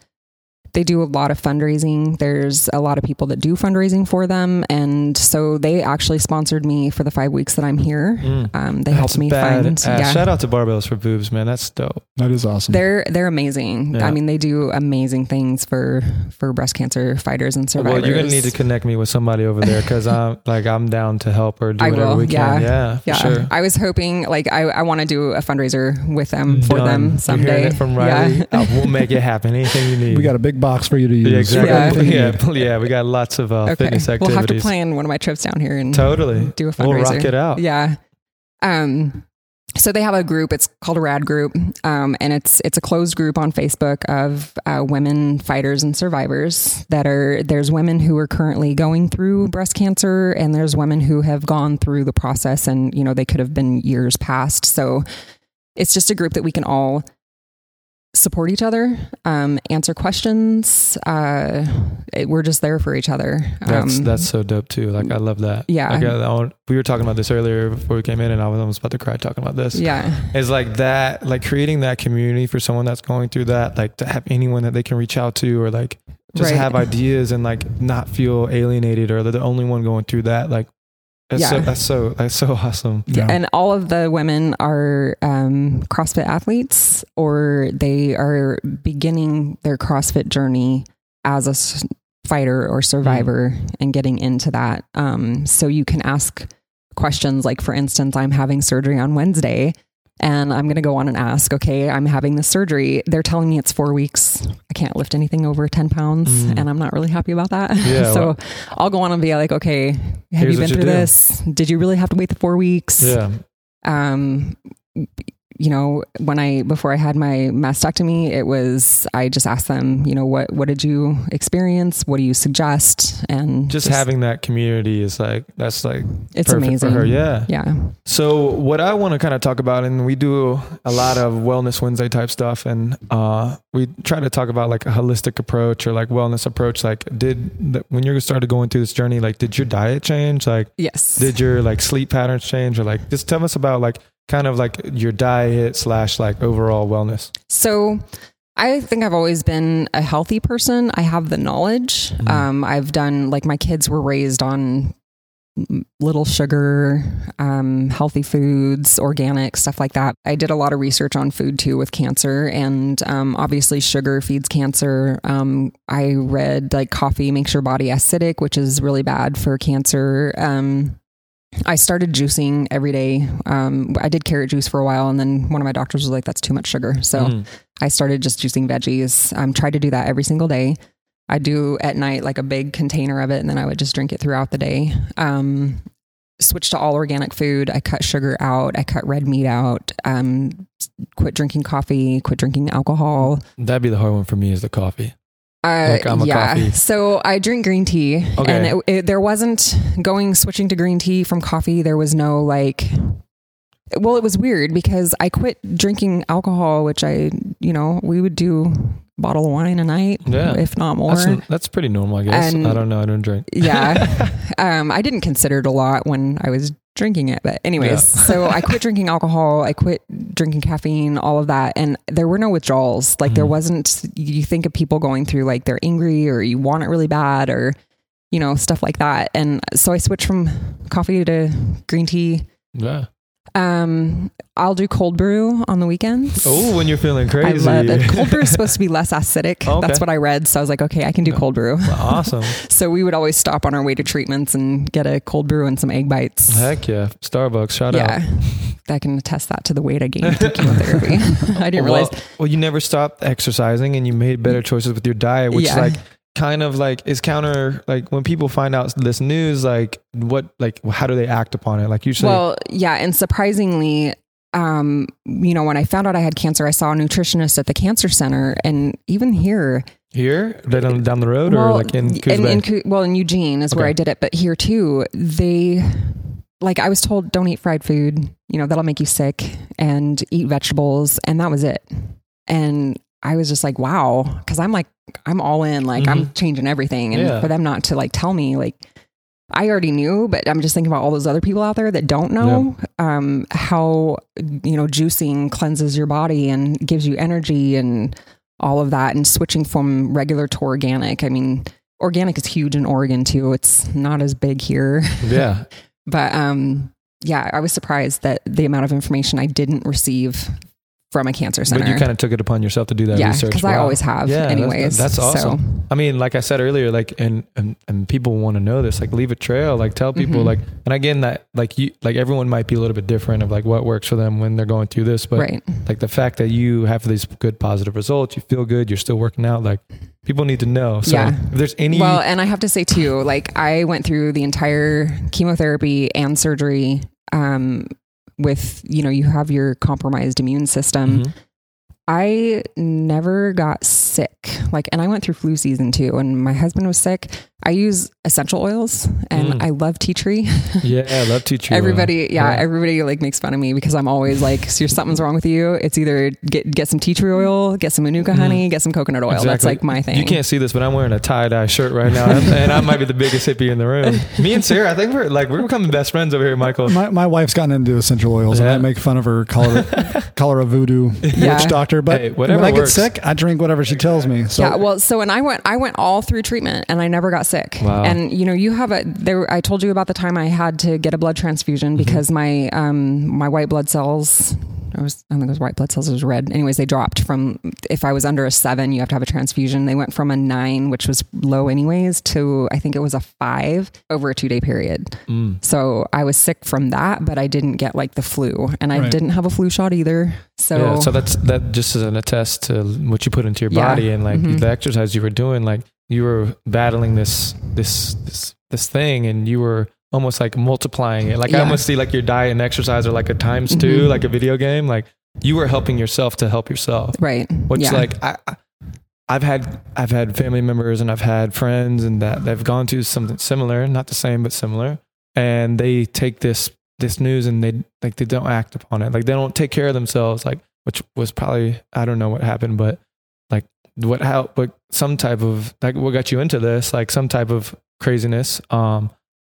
they do a lot of fundraising. There's a lot of people that do fundraising for them, and so they actually sponsored me for the five weeks that I'm here.
Mm.
Um, they helped me
bad
find.
ass.
Yeah,
Shout out to barbells for boobs, man. That's dope.
That is awesome.
they're they're amazing.
Yeah.
I mean, they do amazing things for for breast cancer fighters and survivors.
Well, you're gonna need to connect me with somebody over there because I'm like I'm down to help or do
I
whatever
will,
we can.
yeah.
Yeah, for
Yeah,
sure.
I was hoping like I, I want to do a fundraiser with them for
Done.
them
You're
someday.
it from Riley.
Yeah.
Uh, we'll make it happen. Anything you need.
we got a big box for you to use.
yeah, exactly.
Yeah.
Yeah, yeah, yeah. We got lots of uh,
okay,
fitness activities.
we'll have to plan one of my trips down here and
Totally.
do a fundraiser.
We'll
fundraiser.
rock it out.
Yeah. Um. So they have a group. It's called a Rad Group, um, and it's it's a closed group on Facebook of uh, women fighters and survivors. That are there's women who are currently going through breast cancer, and there's women who have gone through the process, and you know they could have been years past. So it's just a group that we can all support each other, um, answer questions. Uh, it- we're just there for each other.
That's
Um,
that's so dope too. Like I love that.
Yeah.
Like, I, I we were talking about this earlier before we came in, and I was almost about to cry talking about this.
yeah.
It's like that, like creating that community for someone that's going through that, like to have anyone that they can reach out to, or like just
Right.
have ideas and like not feel alienated or they're the only one going through that. Like That's
Yeah.
so that's so that's so awesome.
Yeah.
And all of the women are um, CrossFit athletes, or they are beginning their CrossFit journey as a s- fighter or survivor and getting into that. Um, so you can ask questions like, for instance, I'm having surgery on Wednesday. And I'm going to go on and ask, okay, I'm having this surgery. They're telling me it's four weeks. I can't lift anything over 10 pounds.
Mm.
And I'm not really happy about that.
Yeah,
so
well-
I'll go on and be like, okay, have you been
you
through
do.
this? Did you really have to wait the four weeks?
Yeah.
um you know when i before i had my mastectomy it was i just asked them you know what what did you experience what do you suggest and
Just, having that community is like that's like
it's amazing
for her. Yeah.
yeah
So what I want to kind of talk about, and we do a lot of Wellness Wednesday type stuff, and uh, we try to talk about like a holistic approach or like wellness approach. Like, did the, when you started going through this journey, like, did your diet change? Like,
yes
did your like sleep patterns change, or like, just tell us about like kind of like your diet slash like overall wellness.
So I think I've always been a healthy person. I have the knowledge.
Mhm.
Um, I've done like my kids were raised on little sugar, um, healthy foods, organic stuff like that. I did a lot of research on food too with cancer, and um, obviously sugar feeds cancer. Um, I read like coffee makes your body acidic, which is really bad for cancer. Um, I started juicing every day. Um, I did carrot juice for a while, and then one of my doctors was like, "That's too much sugar." So
Mhm.
I started just juicing veggies. Um, tried to do that every single day. I do at night like a big container of it, and then I would just drink it throughout the day. Um, switched to all organic food. I cut sugar out. I cut red meat out. Um, quit drinking coffee. Quit drinking alcohol.
that'd be the hard one for me is the coffee.
Uh,
Like, I'm a
yeah.
coffee.
So I drink green tea,
Okay.
and it, it, there wasn't going switching to green tea from coffee. There was no like. Well, it was weird because I quit drinking alcohol, which I, you know, we would do bottle of wine a night,
Yeah.
if not more.
That's that's pretty normal, I guess.
And-
I don't know. I don't drink.
yeah. um, I didn't consider it a lot when I was drinking it, but anyways,
Yeah.
so I quit drinking alcohol. I quit drinking caffeine, all of that, and there were no withdrawals. Like there
Mhm.
wasn't. You think of people going through like they're angry or you want it really bad or you know stuff like that, and so I switched from coffee to green tea.
Yeah.
Um, I'll do cold brew on the weekends.
Oh, when you're feeling crazy.
I love it. Cold brew is supposed to be less acidic.
Okay.
That's what I read. So I was like, okay, I can do cold brew.
awesome.
So we would always stop on our way to treatments and get a cold brew and some egg bites.
Heck yeah. Starbucks. Shout
yeah.
out. Yeah.
I can attest that to the weight I gained through chemotherapy. I didn't
well,
realize.
well, you never stopped exercising and you made better choices with your diet, which
Yeah.
like kind of like is counter like when people find out this news, like what like how do they act upon it? Like usually
Well, yeah. And surprisingly, um, you know, when I found out I had cancer, I saw a nutritionist at the cancer center. And even here,
here, down, down the road or like in
in, in well, in Eugene is where I did it. But here too, they, like, I was told don't eat fried food, you know, that'll make you sick and eat vegetables. And that was it. And I was just like, wow. Cause I'm like, I'm all in, like, I'm changing everything. And
Yeah.
for them not to like tell me, like, I already knew, but I'm just thinking about all those other people out there that don't know um, how, you know, juicing cleanses your body and gives you energy and all of that and switching from regular to organic. I mean, organic is huge in Oregon too. It's not as big here,
yeah.
but um, yeah, I was surprised that the amount of information I didn't receive from a cancer center.
But you kind of took it upon yourself to do that
yeah,
research.
because I always have,
Yeah, that's-
anyways.
that's
So,
awesome. I mean, like I said earlier, like and and, and people want to know this. Like, leave a trail. Like, tell people.
Mhm.
Like, and again, that like you like everyone might be a little bit different of like what works for them when they're going through this. But
right.
like the fact that you have these good positive results, you feel good, you're still working out. Like, people need to know. So,
Yeah.
if there's any,
Well, and I have to say too, like I went through the entire chemotherapy and surgery um, with, you know, you have your compromised immune system.
Mhm.
I never got sick. Like, and I went through flu season too, and my husband was sick. I use essential oils and
Mm.
I love tea tree.
yeah, I love tea tree. oil.
everybody, yeah,
Yeah.
everybody like makes fun of me because I'm always like, so something's wrong with you. It's either get get some tea tree oil, get some manuka honey, get some coconut oil. That's
Mm.
Like my thing.
You can't see this, but I'm wearing a tie dye shirt right now, and, and I might be the biggest hippie in the room. Me and Sarah, I think we're like we're becoming best friends over here, Michael.
My, my wife's gotten into essential oils,
Yeah.
and I make fun of her, call her, call her a voodoo
Yeah.
witch doctor. But
Hey, whatever
when I get sick, I drink whatever she tells tells me. So
yeah, well, so and I went, I went all through treatment, and I never got sick.
Wow.
And you know, you have a there. I told you about the time I had to get a blood transfusion because my um my white blood cells. I was I think it was white blood cells. It was red. Anyways, they dropped from if I was under a seven, you have to have a transfusion. They went from a nine, which was low anyways, to I think it was a five over a two day period.
Mm.
So I was sick from that, but I didn't get like the flu, and I
Right.
didn't have a flu shot either. So,
yeah, so that's that just is an attest to what you put into your
Yeah.
body and like
Mhm.
the exercise you were doing. Like you were battling this this this this thing, and you were almost like multiplying it. Like I almost see like your diet and exercise are like a times two,
Mhm.
like a video game. Like you were helping yourself to help yourself.
right,
Which
yeah.
like I. I've had I've had family members and I've had friends and that they've gone through something similar, not the same but similar, and they take this this news and they like they don't act upon it. Like they don't take care of themselves. Like which was probably I don't know what happened, but like what how what some type of like what got you into this like some type of craziness. Um,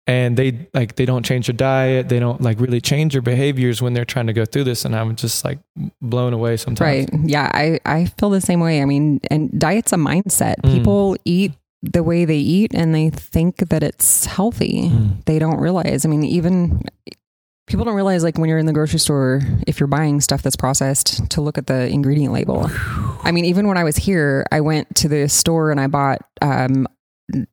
and they like they don't change their diet. They don't like really change their behaviors when they're trying to go through this. And I'm just like blown away sometimes.
Right. Yeah. I, I feel the same way. I mean, and diet's a mindset.
Mm.
People eat the way they eat and they think that it's healthy.
Mm.
They don't realize. I mean, even people don't realize, like, when you're in the grocery store, if you're buying stuff that's processed, to look at the ingredient label. I mean, even when I was here, I went to the store and I bought, um,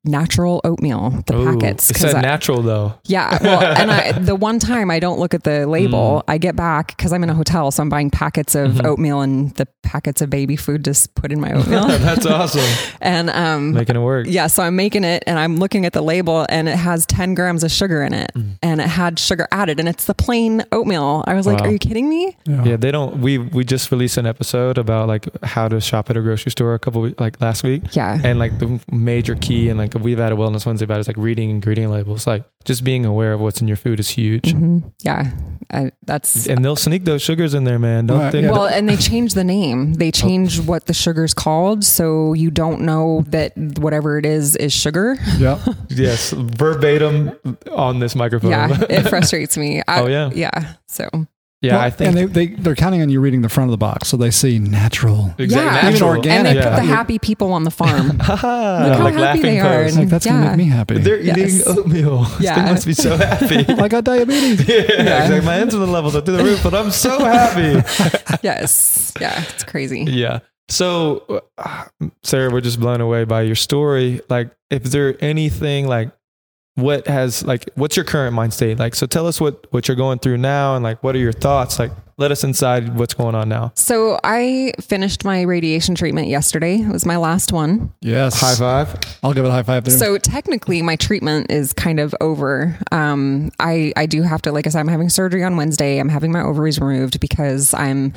natural oatmeal the
Ooh,
packets
It
'cause
said
I-
natural though.
yeah. Well, and I, the one time I don't look at the label,
Mm.
I get back because I'm in a hotel. So I'm buying packets of
Mhm.
oatmeal and the packets of baby food to put in my oatmeal.
That's awesome.
and, um,
Making it work.
yeah, so I'm making it and I'm looking at the label and it has 10 grams of sugar in it
Mm.
and it had sugar added and it's the plain oatmeal. I was like, are you kidding me?
Yeah, they don't. We we just released an episode about like how to shop at a grocery store a couple like last week,
Yeah.
and like the major key and like we've had a wellness Wednesday about it, is like reading ingredient labels. Like just being aware of what's in your food is huge,
Mhm. Yeah. I, that's.
and they'll sneak those sugars in there, man. Don't
Right,
think.
yeah.
Well, and they change the name. They changed what the sugar's called, so you don't know that whatever it is is sugar.
Yeah.
yes, verbatim on this microphone.
Yeah, it frustrates me. I,
Oh, yeah.
yeah. So
yeah,
Well,
I think
And they, they, they're counting on you reading the front of the box. So they see natural.
exactly
Yeah.
natural.
Even organic.
and they
Yeah.
put the happy people on the farm. Look how
like
happy
laughing
they are.
Like, that's going to make me happy.
They're eating
Yes.
oatmeal.
Yeah.
they must be so happy.
I got diabetes.
yeah, exactly. My insulin levels are through the roof, but I'm so happy.
yes. Yeah. It's crazy.
Yeah. So, uh, Sarah, we're just blown away by your story. Like, if there anything like what has like what's your current mind state like? So tell us what what you're going through now, and like what are your thoughts? Like, let us inside what's going on now.
So I finished my radiation treatment yesterday. It was my last one.
Yes.
High five.
I'll give it a high five there.
So technically, my treatment is kind of over. Um, I I do have to, like I said, I'm having surgery on Wednesday. I'm having my ovaries removed because I'm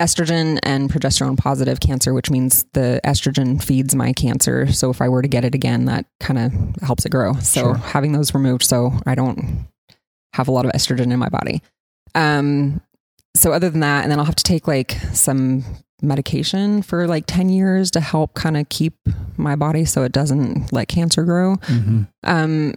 estrogen and progesterone positive cancer, which means the estrogen feeds my cancer. So if I were to get it again, that kind of helps it grow. So
Sure.
having those removed, so I don't have a lot of estrogen in my body. Um, so other than that, and then I'll have to take like some medication for like 10 years to help kind of keep my body so it doesn't let cancer grow.
Mhm.
Um,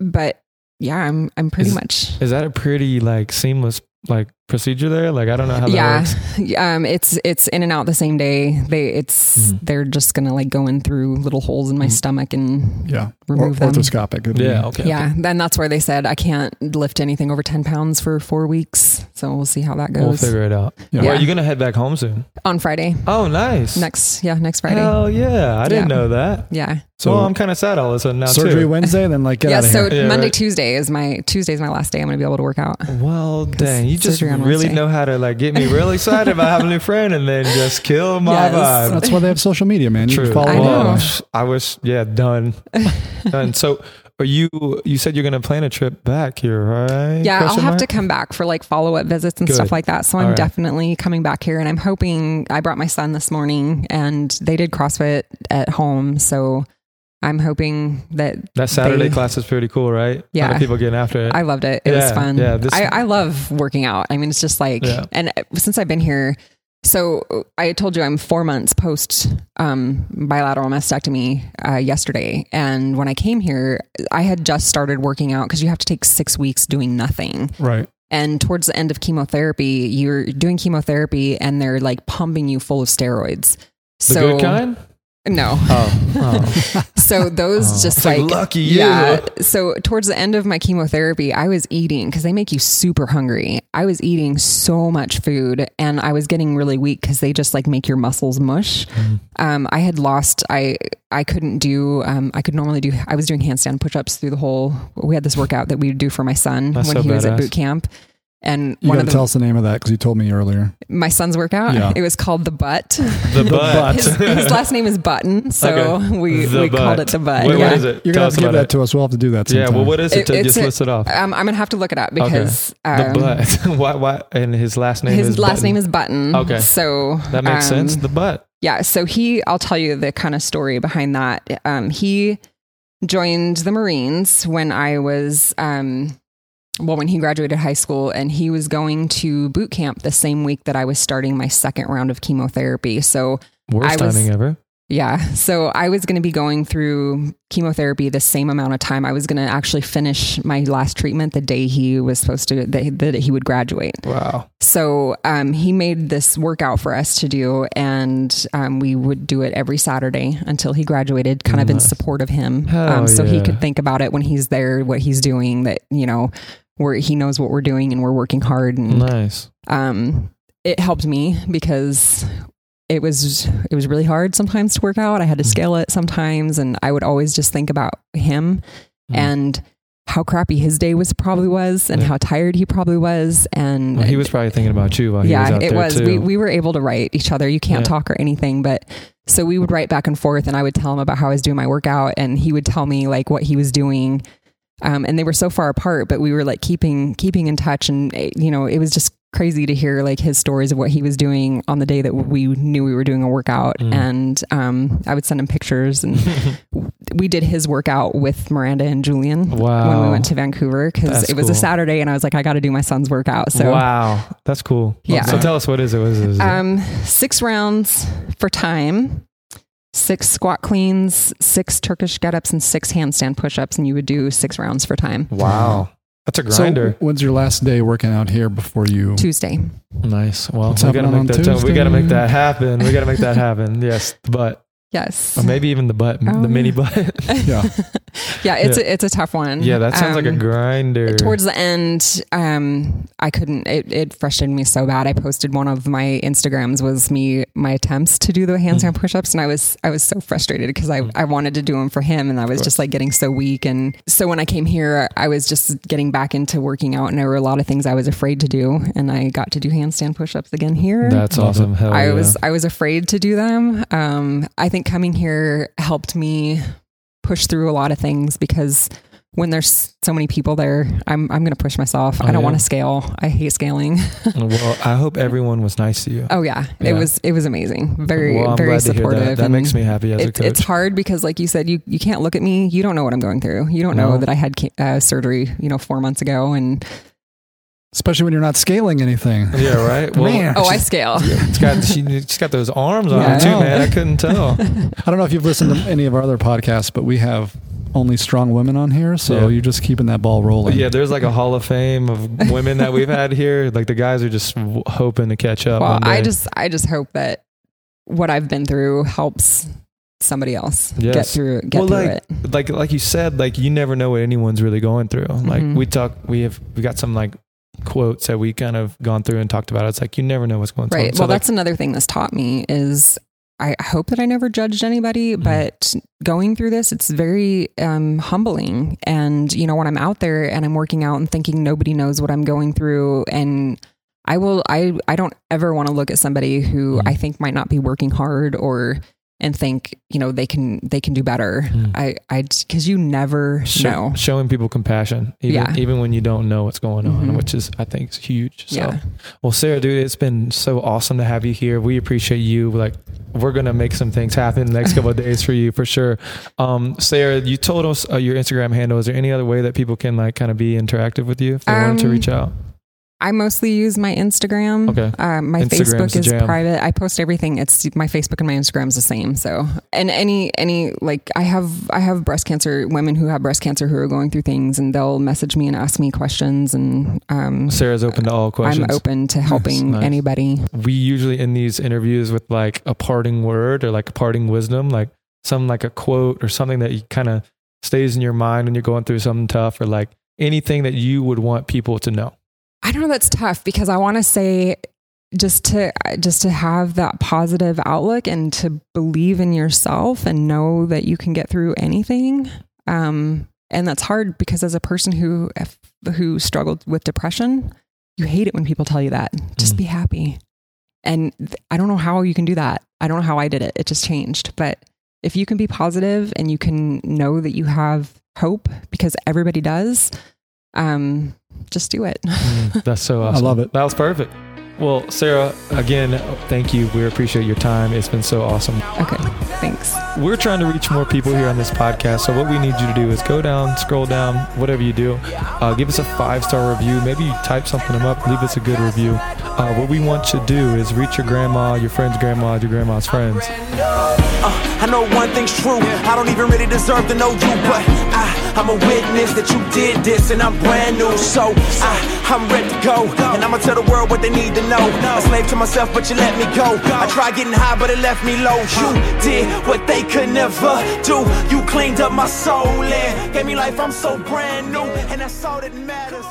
but yeah, I'm, I'm pretty
Is-
much,
Is that a pretty like seamless like procedure there? Like, I don't know how that
yeah,
works.
um, it's, it's in and out the same day. They, it's,
Mhm.
they're just going to like go in through little holes in my
Mhm.
stomach and
Yeah.
remove
or,
them.
orthoscopic. It'll
Yeah. Okay.
yeah. Then that's where they said I can't lift anything over 10 pounds for four weeks. So we'll see how that goes.
We'll figure it out.
Yeah.
Well, are you gonna head back home soon?
on Friday.
Oh, nice.
Next, yeah, next Friday.
Hell yeah! I didn't
Yeah.
know that.
yeah.
So
well, I'm kind of sad all of a sudden now
surgery
too.
Wednesday, then like get
yeah.
out of
So.
Yeah,
Monday,
right.
Tuesday is my Tuesday is my last day. I'm going to be able to work out.
Well, dang, you just
surgery on
really
Wednesday.
know how to like get me real excited about having a new friend and then just kill my
Yes.
vibe.
That's why they have social media, man. You
True.
can follow
I
along.
know.
I wish, yeah, done, done. So, are you? You said you're gonna plan a trip back here, right?
Yeah, I'll have
mark?
to come back for like follow up visits and
Good.
stuff like that. So I'm
All right.
definitely coming back here, and I'm hoping. I brought my son this morning, and they did CrossFit at home, so I'm hoping that
That Saturday
they-
class is pretty cool, right? A lot
Yeah.
of people getting after it.
I loved it. It was fun.
yeah, this-
I, I love working out. I mean, it's just like,
Yeah.
and since I've been here, so I told you I'm four months post um, bilateral mastectomy uh, yesterday. And when I came here, I had just started working out because you have to take six weeks doing nothing.
Right.
And towards the end of chemotherapy, you're doing chemotherapy and they're like pumping you full of steroids.
The good kind?
No.
Oh. oh.
So those
Oh.
just
like,
like,
lucky you.
Yeah. So towards the end of my chemotherapy, I was eating because they make you super hungry. I was eating so much food and I was getting really weak because they just like make your muscles mush.
Mm.
Um, I had lost. I I couldn't do. Um, I could normally do. I was doing handstand push-ups through the whole. We had this workout that we would do for my son
That's
when
so
he was at boot camp. And
You
one
got
of
to
the,
tell us the name of that because you told me earlier.
my son's workout,
Yeah.
it was called the butt.
The butt.
His, his last name is Button, so
Okay.
we,
The
we called it the butt.
Wait,
yeah.
what is it?
You're
Tell
gonna have to give that
it.
to us. We'll have to do that.
Yeah, well, what is it?
It-
to just
a-
list it off.
Um, I'm gonna have to look it up because
the
um,
butt. why? Why? And his last name
his
is
last
Button.
name is Button.
Okay.
so
That makes
um,
sense. The butt.
Yeah, so he, I'll tell you the kind of story behind that. Um, he joined the Marines when I was, um, well, when he graduated high school, and he was going to boot camp the same week that I was starting my second round of chemotherapy. So
Worst
I was-
timing ever.
Yeah. So I was going to be going through chemotherapy the same amount of time. I was going to actually finish my last treatment the day he was supposed to, that, that he would graduate.
Wow.
So um, he made this workout for us to do, and um, we would do it every Saturday until he graduated, kind of in support of him. Um, so he could think about it when he's there, what he's doing, that, you know, where he knows what we're doing and we're working hard. And
Nice.
um, it helped me because it was it was really hard sometimes to work out. I had
Mm.
to scale it sometimes, and I would always just think about him
Mm.
and how crappy his day was probably was, and
Yeah.
how tired he probably was, and
Well, he was probably thinking about you while he was
yeah,
out
it was.
too.
We we were able to write each other. You can't
Yeah.
talk or anything, but so we would write back and forth, and I would tell him about how I was doing my workout, and he would tell me like what he was doing. Um, and they were so far apart, but we were like keeping keeping in touch, and eh, you know, it was just crazy to hear like his stories of what he was doing on the day that we knew we were doing a workout.
Mm.
And um, I would send him pictures, and we did his workout with Miranda and Julian when we went to Vancouver because it was a. Saturday, and I was like, I got to do my son's workout. So
wow, that's cool.
Yeah.
So tell us what is it? What is it?
um, six rounds for time, six squat cleans, six Turkish get ups, and six handstand push ups. And you would do six rounds for time.
wow, that's a grinder.
So, when's your last day working out here before you?
Tuesday.
nice. Well,
What's
we gotta
happening
make
on
that. We gotta make that happen. We gotta make that happen. Yes, the butt,
Yes.
or maybe even the butt, the
Oh.
mini butt.
Yeah.
yeah, it's
Yeah.
A, it's a tough one.
yeah, that sounds like a
Um,
grinder.
Towards the end, um, I couldn't. It, it frustrated me so bad. I posted one of my Instagrams was me my attempts to do the handstand
Mm.
push-ups, and I was I was so frustrated because I I wanted to do them for him, and I was just like getting so weak. And so when I came here, I was just getting back into working out, and there were a lot of things I was afraid to do, and I got to do handstand push-ups again here.
that's awesome. Hell
I
yeah.
was I was afraid to do them. Um, I think coming here helped me push through a lot of things because when there's so many people there, I'm I'm going to push myself.
Oh,
I don't
yeah.
want to scale. I hate scaling.
well, I hope everyone was nice to you.
oh yeah,
Yeah.
it was it was amazing. Very
well,
very
glad to hear
supportive.
that. That makes me happy as a coach.
it's hard because, like you said, you you can't look at me. You don't know what I'm going through. You don't know that I had uh, surgery, you know, four months ago. And
Especially when you're not scaling anything.
yeah, right. Well,
Man.
oh, I scale.
She's got she, she's got those arms on
Yeah,
her too,
know.
man. I couldn't tell.
I don't know if you've listened to any of our other podcasts, but we have only strong women on here, so
Yeah.
you're just keeping that ball rolling.
yeah, there's like a hall of fame of women that we've had here. Like the guys are just w- hoping to catch up.
Well, I just I just hope that what I've been through helps somebody else get through get
Well,
through
like-
it.
like like you said, like you never know what anyone's really going through. Like
Mhm.
we talk, we have we got some like quotes that we kind of gone through and talked about. It's like you never know what's going on.
Right.
So
well,
like,
that's another thing this taught me is I hope that I never judged anybody,
Mhm.
but going through this, it's very um, humbling. And you know, when I'm out there and I'm working out and thinking nobody knows what I'm going through, and I will, I I don't ever want to look at somebody who
Mhm.
I think might not be working hard or and think you know they can they can do better.
Mm.
I I because you never
Show-
know.
showing people compassion, even
Yeah.
even when you don't know what's going on,
Mhm.
which is I think is huge. So,
Yeah.
well, Sarah, dude, it's been so awesome to have you here. We appreciate you. Like, we're gonna make some things happen the next couple of days for you for sure. Um, Sarah, you told us uh, your Instagram handle. Is there any other way that people can like kind of be interactive with you if they wanted to
Um,
reach out?
I mostly use my Instagram.
Okay.
Uh, my
Instagram's
Facebook is private. I post everything. It's my Facebook and my Instagram is the same. So, and any any like I have I have breast cancer women who have breast cancer who are going through things, and they'll message me and ask me questions, and um,
Sarah's open to all questions.
I'm open to helping
Nice.
anybody.
we usually end these interviews with like a parting word or like a parting wisdom, like some like a quote or something that you kind of stays in your mind when you're going through something tough, or like anything that you would want people to know.
I don't know. That's tough because I want to say just to just to have that positive outlook and to believe in yourself and know that you can get through anything. Um, and that's hard because as a person who who struggled with depression, you hate it when people tell you that. Just
Mm.
be happy. And th- I don't know how you can do that. I don't know how I did it. It just changed. But if you can be positive and you can know that you have hope because everybody does, um, just do it.
Mm, that's so awesome.
I love it.
That was perfect. Well, Sarah, again, thank you. We appreciate your time. It's been so awesome.
Okay, thanks.
We're trying to reach more people here on this podcast. So what we need you to do is go down, scroll down, whatever you do. Uh, give us a five star review. Maybe you type something up. Leave us a good review. Uh, what we want you to do is reach your grandma, your friend's grandma, your grandma's friends.
Uh, I know one thing's true. I don't even really deserve to know you, but I, I'm a witness that you did this, and I'm brand new. So I, I'm ready to go, and I'ma tell the world what they need to know. A slave to myself, but you let me go. I tried getting high, but it left me low. You did what they could never do. You cleaned up my soul and gave me life. I'm so brand new, and that's all that matters.